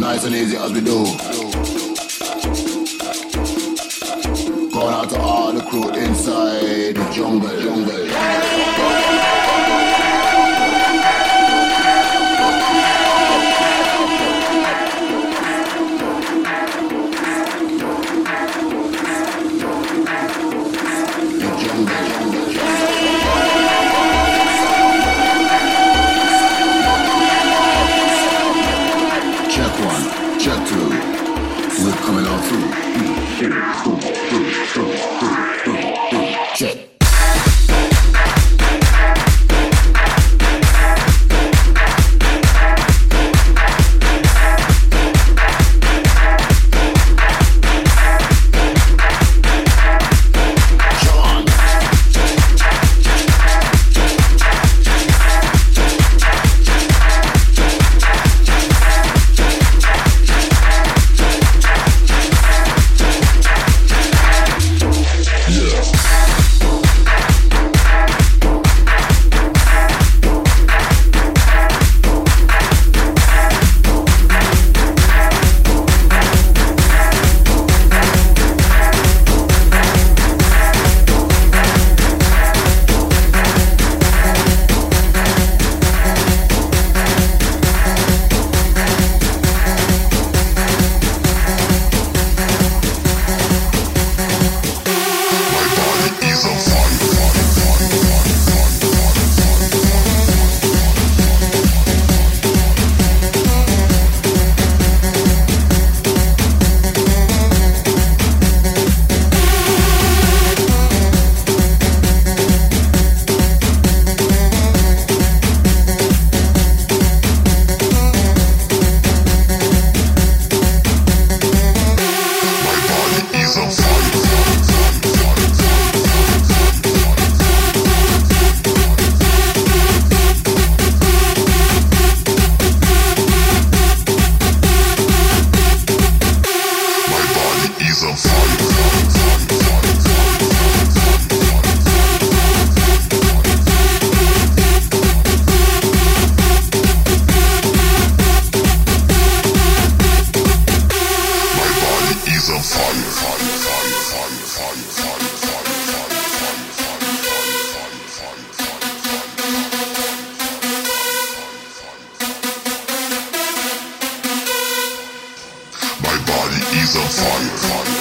Nice and easy as we do. Going out to all the crew inside the jungle, jungle. fire. fire.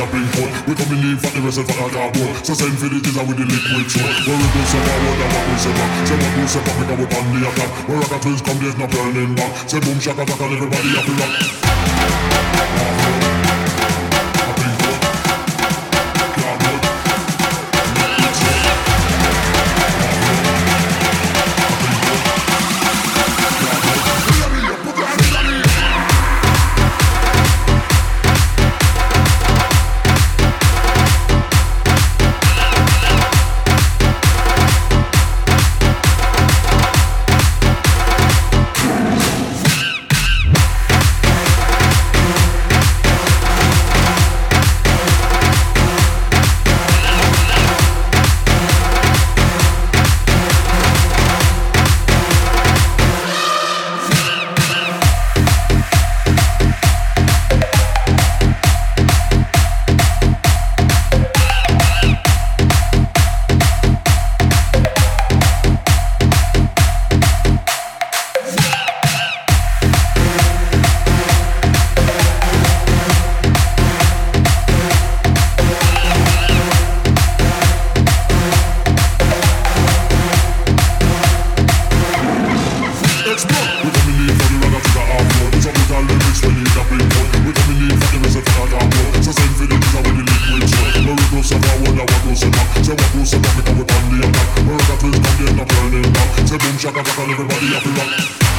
A bring forth. We come in for the rest of the cardboard. So send for the teaser with the liquid sword. Where we go forward and what we step back. Say what we step back because we on the attack. Where rock twins come, there's no turning back. Say boom shaka attack everybody have to rock. Speranza breve, pur scuola.